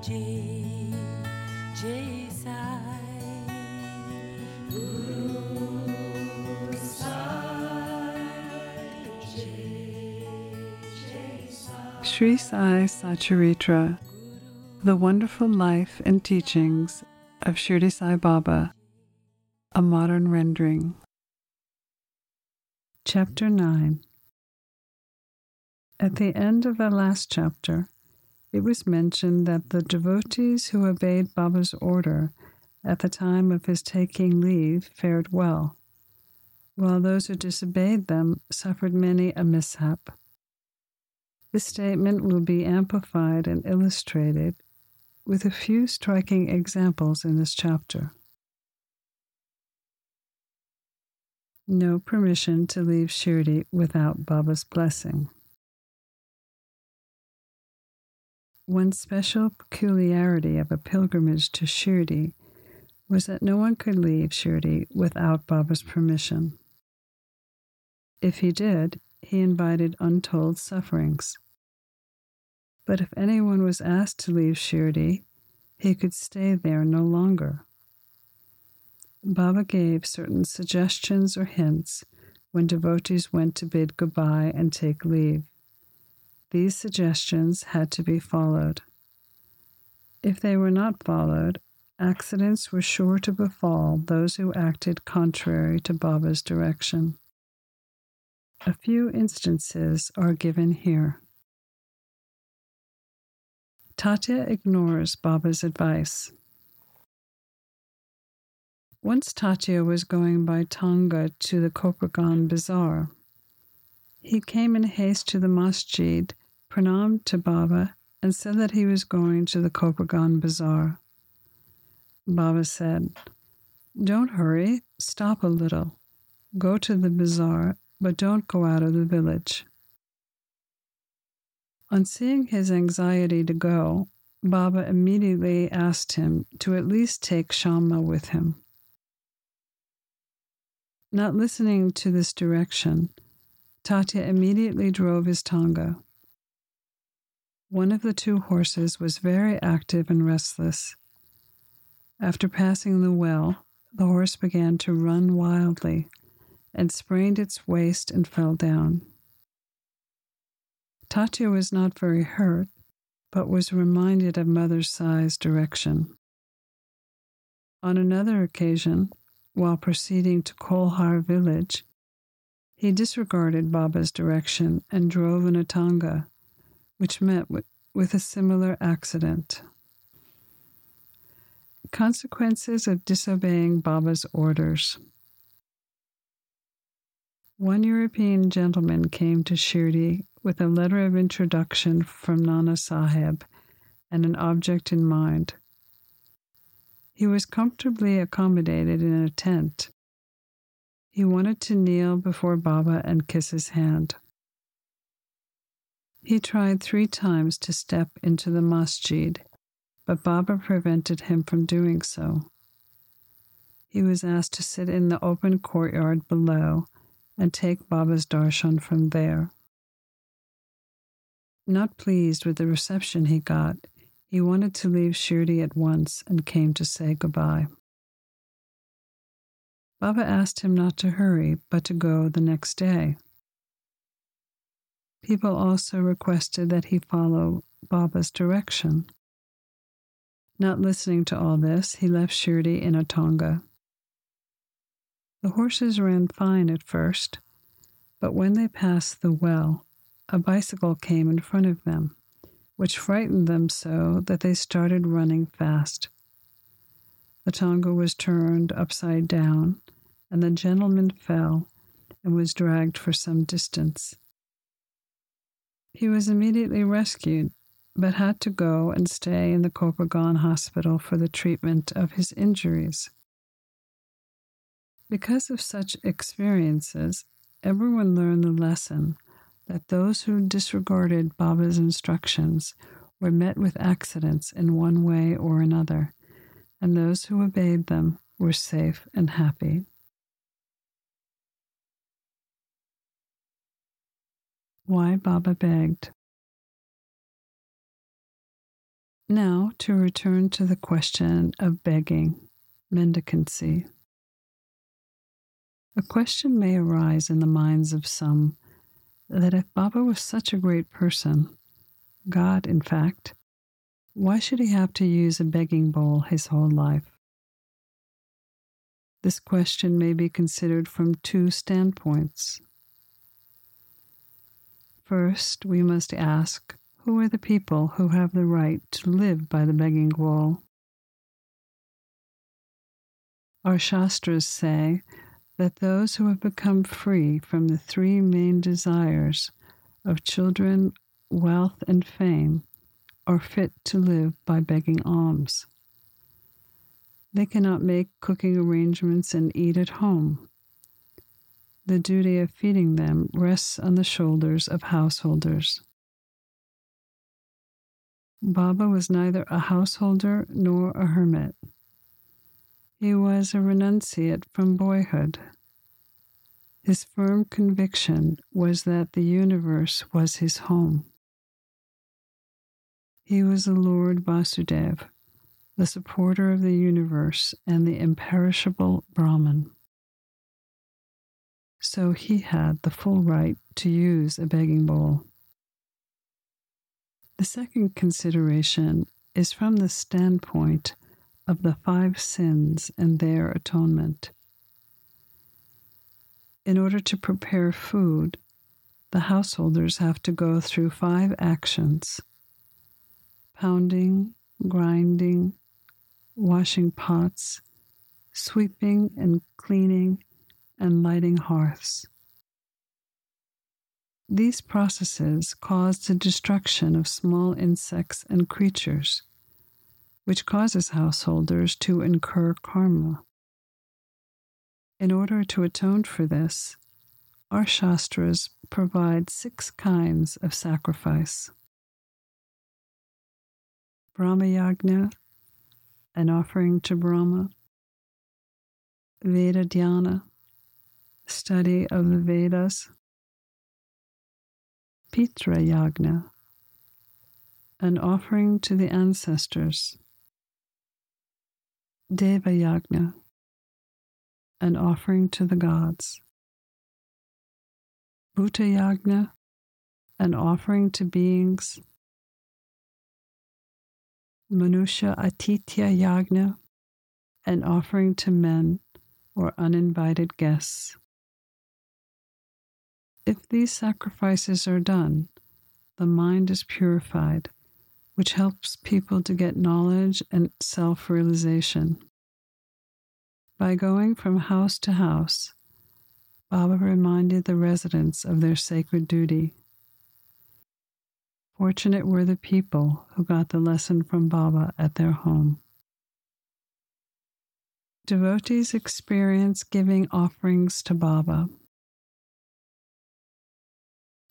Guru Sai Sri Sai Satcharitra, The Wonderful Life and Teachings of Shirdi Sai Baba, a modern rendering. Chapter 9 At the end of the last chapter, it was mentioned that the devotees who obeyed Baba's order at the time of his taking leave fared well, while those who disobeyed them suffered many a mishap. This statement will be amplified and illustrated with a few striking examples in this chapter. No permission to leave Shirdi without Baba's blessing. One special peculiarity of a pilgrimage to Shirdi was that no one could leave Shirdi without Baba's permission. If he did, he invited untold sufferings. But if anyone was asked to leave Shirdi, he could stay there no longer. Baba gave certain suggestions or hints when devotees went to bid goodbye and take leave. These suggestions had to be followed. If they were not followed, accidents were sure to befall those who acted contrary to Baba's direction. A few instances are given here. Tatya ignores Baba's advice. Once Tatya was going by Tonga to the Kopargaon Bazaar. He came in haste to the masjid, pranamed to Baba, and said that he was going to the Kopargaon Bazaar. Baba said, Don't hurry, stop a little. Go to the bazaar, but don't go out of the village. On seeing his anxiety to go, Baba immediately asked him to at least take Shamma with him. Not listening to this direction, Tatya immediately drove his Tanga. One of the two horses was very active and restless. After passing the well, the horse began to run wildly and sprained its waist and fell down. Tatya was not very hurt, but was reminded of Mother Sai's direction. On another occasion, while proceeding to Kolhar village, he disregarded Baba's direction and drove in a tanga, which met with, a similar accident. Consequences of disobeying Baba's orders. One European gentleman came to Shirdi with a letter of introduction from Nana Sahib and an object in mind. He was comfortably accommodated in a tent. He wanted to kneel before Baba and kiss his hand. He tried three times to step into the masjid, but Baba prevented him from doing so. He was asked to sit in the open courtyard below and take Baba's darshan from there. Not pleased with the reception he got, he wanted to leave Shirdi at once and came to say goodbye. Baba asked him not to hurry, but to go the next day. People also requested that he follow Baba's direction. Not listening to all this, he left Shirdi in a tonga. The horses ran fine at first, but when they passed the well, a bicycle came in front of them, which frightened them so that they started running fast. The tonga was turned upside down, and the gentleman fell and was dragged for some distance. He was immediately rescued, but had to go and stay in the Kopargaon hospital for the treatment of his injuries. Because of such experiences, everyone learned the lesson that those who disregarded Baba's instructions were met with accidents in one way or another, and those who obeyed them were safe and happy. Why Baba begged. Now to return to the question of begging, mendicancy. A question may arise in the minds of some that if Baba was such a great person, God, in fact, why should he have to use a begging bowl his whole life? This question may be considered from two standpoints. First, we must ask who are the people who have the right to live by the begging bowl? Our Shastras say that those who have become free from the three main desires of children, wealth, and fame are fit to live by begging alms. They cannot make cooking arrangements and eat at home. The duty of feeding them rests on the shoulders of householders. Baba was neither a householder nor a hermit. He was a renunciate from boyhood. His firm conviction was that the universe was his home. He was the Lord Vasudev, the supporter of the universe and the imperishable Brahman. So he had the full right to use a begging bowl. The second consideration is from the standpoint of the five sins and their atonement. In order to prepare food, the householders have to go through five actions pounding, grinding, washing pots, sweeping and cleaning, and lighting hearths. These processes cause the destruction of small insects and creatures which causes householders to incur karma. In order to atone for this, our Shastras provide six kinds of sacrifice Brahma Yagna, an offering to Brahma, Veda Dhyana, study of the Vedas, Pitra Yagna, an offering to the ancestors. Deva Yagna, an offering to the gods. Bhuta Yagna, an offering to beings. Manusha Atitya Yagna, an offering to men or uninvited guests. If these sacrifices are done, the mind is purified which helps people to get knowledge and self realization. By going from house to house, Baba reminded the residents of their sacred duty. Fortunate were the people who got the lesson from Baba at their home. Devotees experience giving offerings to Baba.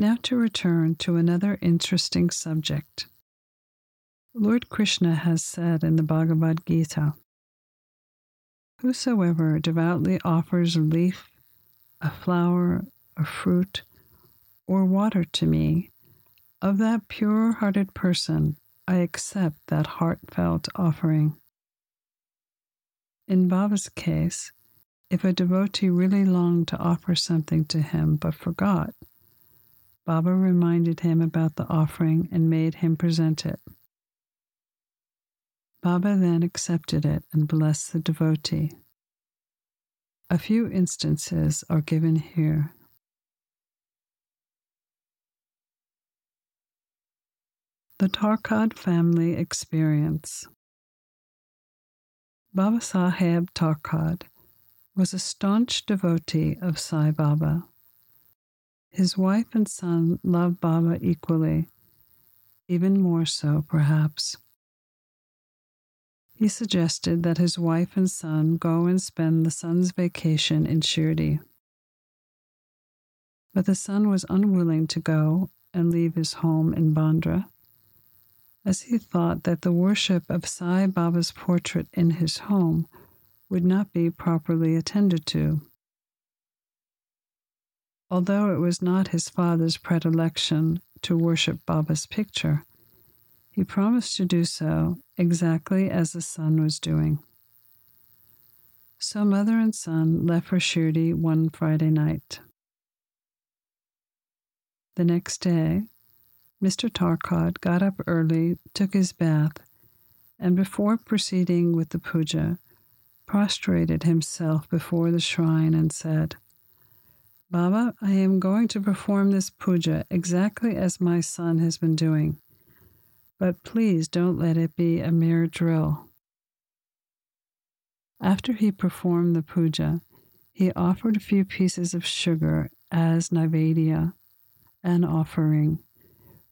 Now to return to another interesting subject. Lord Krishna has said in the Bhagavad Gita Whosoever devoutly offers a leaf, a flower, a fruit, or water to me, of that pure hearted person I accept that heartfelt offering. In Baba's case, if a devotee really longed to offer something to him but forgot, Baba reminded him about the offering and made him present it. Baba then accepted it and blessed the devotee. A few instances are given here. The Tarkad family experience. Baba Saheb Tarkad was a staunch devotee of Sai Baba. His wife and son loved Baba equally, even more so, perhaps he suggested that his wife and son go and spend the son's vacation in Shirdi. But the son was unwilling to go and leave his home in Bandra, as he thought that the worship of Sai Baba's portrait in his home would not be properly attended to. Although it was not his father's predilection to worship Baba's picture, he promised to do so exactly as the son was doing. So mother and son left for Shirdi one Friday night. The next day, Mr. Tarkad got up early, took his bath, and before proceeding with the puja, prostrated himself before the shrine and said, Baba, I am going to perform this puja exactly as my son has been doing, but please don't let it be a mere drill. After he performed the puja, he offered a few pieces of sugar as naivedya, an offering,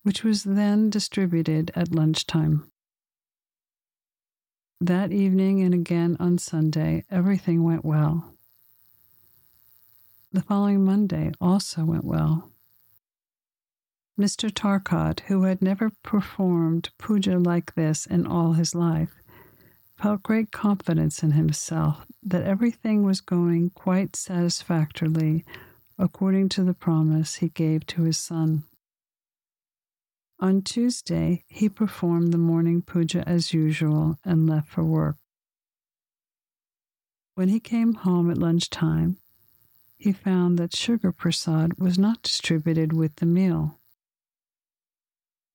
which was then distributed at lunchtime. That evening and again on Sunday, everything went well. The following Monday also went well. Mr. Tarkad, who had never performed puja like this in all his life, felt great confidence in himself that everything was going quite satisfactorily according to the promise he gave to his son. On Tuesday, he performed the morning puja as usual and left for work. When he came home at lunchtime, he found that sugar prasad was not distributed with the meal.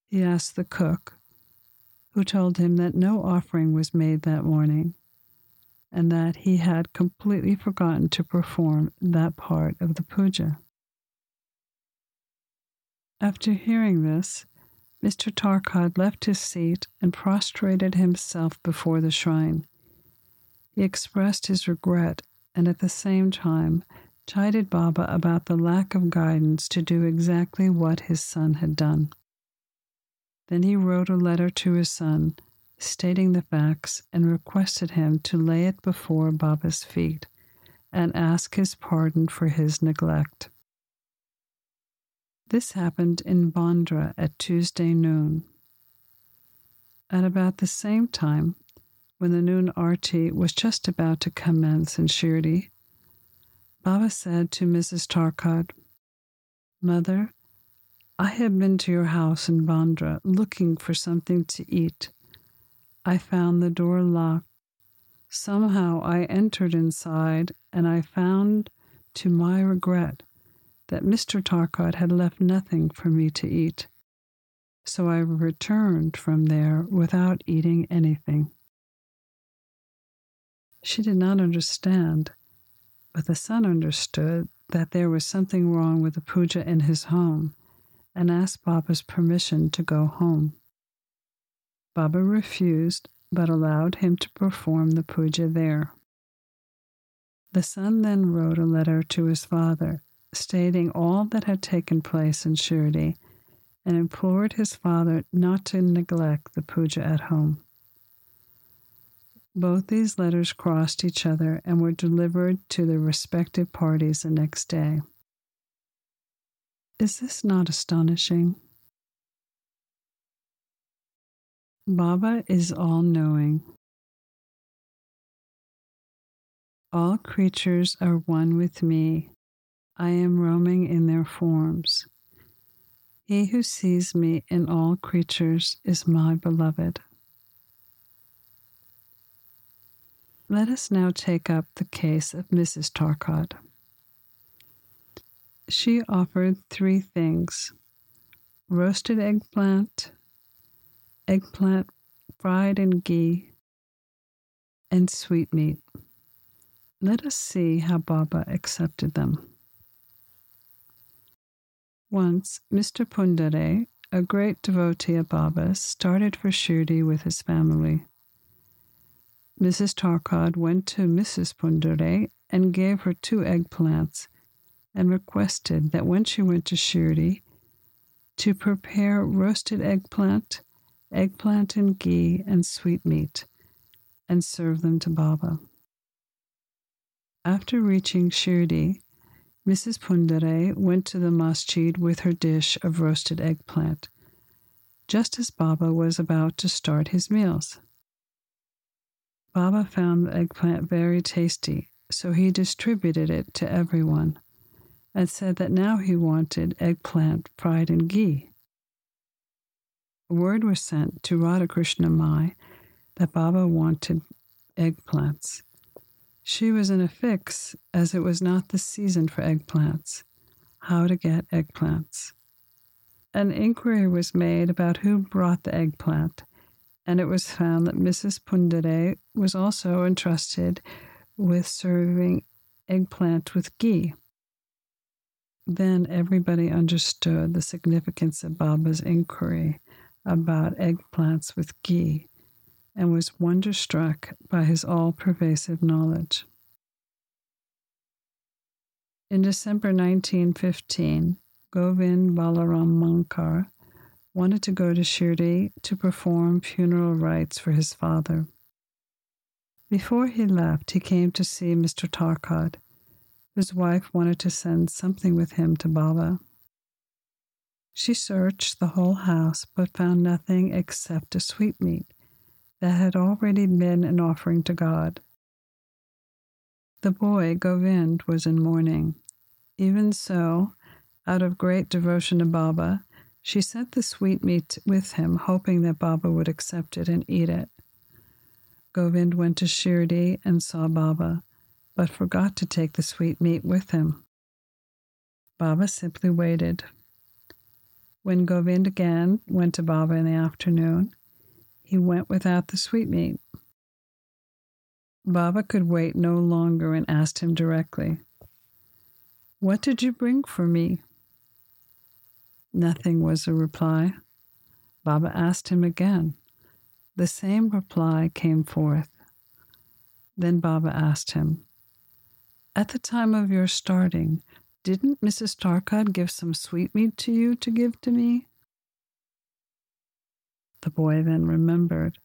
He asked the cook, who told him that no offering was made that morning and that he had completely forgotten to perform that part of the puja. After hearing this, Mr. Tarkad left his seat and prostrated himself before the shrine. He expressed his regret and at the same time chided Baba about the lack of guidance to do exactly what his son had done. Then he wrote a letter to his son, stating the facts, and requested him to lay it before Baba's feet and ask his pardon for his neglect. This happened in Bandra at Tuesday noon. At about the same time, when the noon arti was just about to commence in Shirdi, Baba said to Mrs. Tarkad, Mother, I have been to your house in Bandra looking for something to eat. I found the door locked. Somehow I entered inside and I found, to my regret, that Mr. Tarkad had left nothing for me to eat. So I returned from there without eating anything. She did not understand but the son understood that there was something wrong with the puja in his home and asked Baba's permission to go home. Baba refused but allowed him to perform the puja there. The son then wrote a letter to his father stating all that had taken place in Shirdi and implored his father not to neglect the puja at home. Both these letters crossed each other and were delivered to their respective parties the next day. Is this not astonishing? Baba is all knowing. All creatures are one with me. I am roaming in their forms. He who sees me in all creatures is my beloved. Let us now take up the case of Mrs. Tarkad. She offered three things roasted eggplant, eggplant fried in ghee, and sweetmeat. Let us see how Baba accepted them. Once, Mr. Pundare, a great devotee of Baba's, started for Shirdi with his family. Mrs. Tarkad went to Mrs. Pundare and gave her two eggplants and requested that when she went to Shirdi to prepare roasted eggplant, eggplant and ghee, and sweetmeat and serve them to Baba. After reaching Shirdi, Mrs. Pundare went to the masjid with her dish of roasted eggplant, just as Baba was about to start his meals. Baba found the eggplant very tasty, so he distributed it to everyone and said that now he wanted eggplant fried in ghee. word was sent to Radhakrishna Mai that Baba wanted eggplants. She was in a fix as it was not the season for eggplants. How to get eggplants. An inquiry was made about who brought the eggplant, and it was found that Mrs. Pundare was also entrusted with serving eggplant with ghee. Then everybody understood the significance of Baba's inquiry about eggplants with ghee and was wonderstruck by his all pervasive knowledge. In December 1915, Govind Balaram Mankar wanted to go to Shirdi to perform funeral rites for his father. Before he left, he came to see Mr. Tarkad, whose wife wanted to send something with him to Baba. She searched the whole house but found nothing except a sweetmeat that had already been an offering to God. The boy, Govind, was in mourning. Even so, out of great devotion to Baba, she sent the sweetmeat with him, hoping that Baba would accept it and eat it. Govind went to Shirdi and saw Baba, but forgot to take the sweetmeat with him. Baba simply waited. When Govind again went to Baba in the afternoon, he went without the sweetmeat. Baba could wait no longer and asked him directly, What did you bring for me? Nothing was the reply. Baba asked him again. The same reply came forth. Then Baba asked him, At the time of your starting, didn't Mrs. Tarkad give some sweetmeat to you to give to me? The boy then remembered.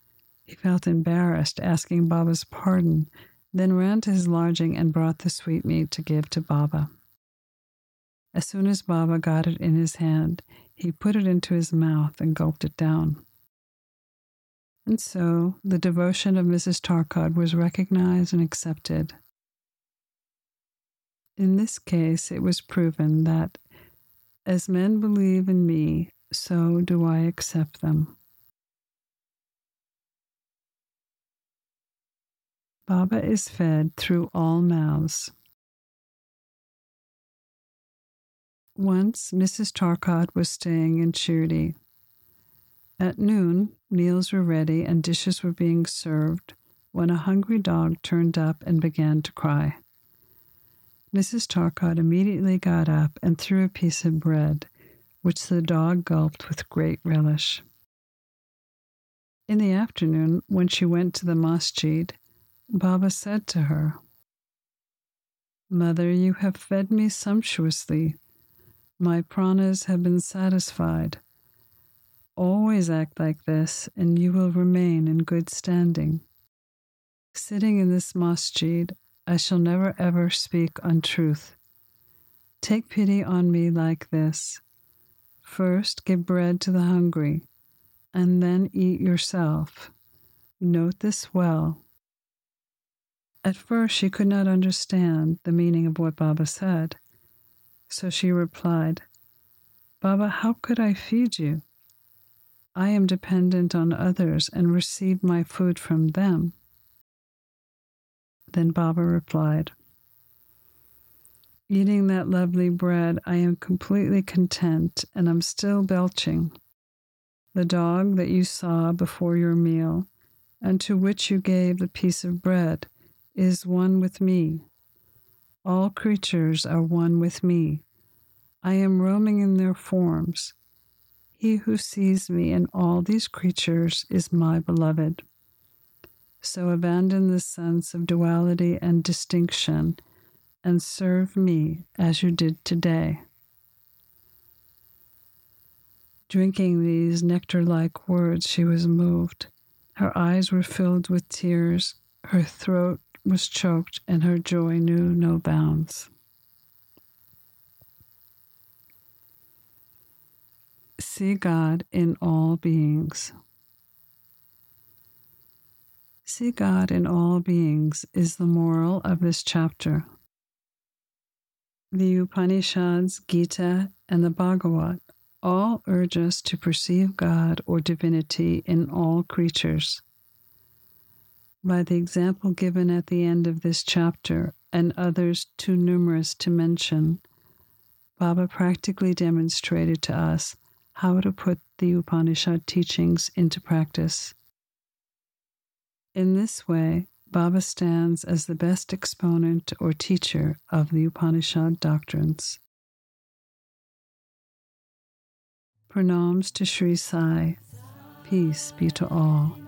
He felt embarrassed, asking Baba's pardon, then ran to his lodging and brought the sweetmeat to give to Baba. As soon as Baba got it in his hand, he put it into his mouth and gulped it down. And so the devotion of Mrs. Tarkad was recognized and accepted. In this case, it was proven that as men believe in me, so do I accept them. Baba is fed through all mouths. Once Mrs. Tarkad was staying in Shirdi. At noon, meals were ready and dishes were being served when a hungry dog turned up and began to cry. Mrs. Tarkad immediately got up and threw a piece of bread, which the dog gulped with great relish. In the afternoon, when she went to the masjid, Baba said to her, Mother, you have fed me sumptuously. My pranas have been satisfied. Always act like this, and you will remain in good standing. Sitting in this masjid, I shall never ever speak untruth. Take pity on me like this. First, give bread to the hungry, and then eat yourself. Note this well. At first, she could not understand the meaning of what Baba said, so she replied, Baba, how could I feed you? I am dependent on others and receive my food from them. Then Baba replied, Eating that lovely bread, I am completely content and I'm still belching. The dog that you saw before your meal, and to which you gave the piece of bread, is one with me. All creatures are one with me. I am roaming in their forms. He who sees me in all these creatures is my beloved. So abandon the sense of duality and distinction and serve me as you did today. Drinking these nectar like words, she was moved. Her eyes were filled with tears, her throat was choked, and her joy knew no bounds. See God in all beings. See God in all beings is the moral of this chapter. The Upanishads, Gita, and the Bhagavat all urge us to perceive God or divinity in all creatures. By the example given at the end of this chapter and others too numerous to mention, Baba practically demonstrated to us how to put the Upanishad teachings into practice. In this way, Baba stands as the best exponent or teacher of the Upanishad doctrines. Pranams to Sri Sai. Peace be to all.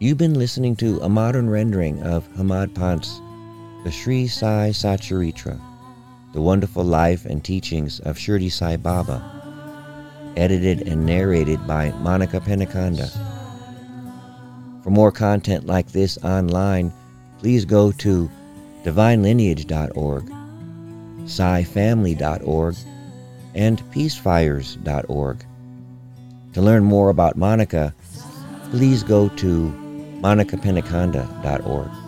You've been listening to a modern rendering of Hemadpant's The Sri Sai Satcharitra, The Wonderful Life and Teachings of Shirdi Sai Baba, edited and narrated by Monica Penikanda. For more content like this online, please go to divinelineage.org SaiFamily.org, and peacefires.org. To learn more about Monica, please go to monicapenikanda.org.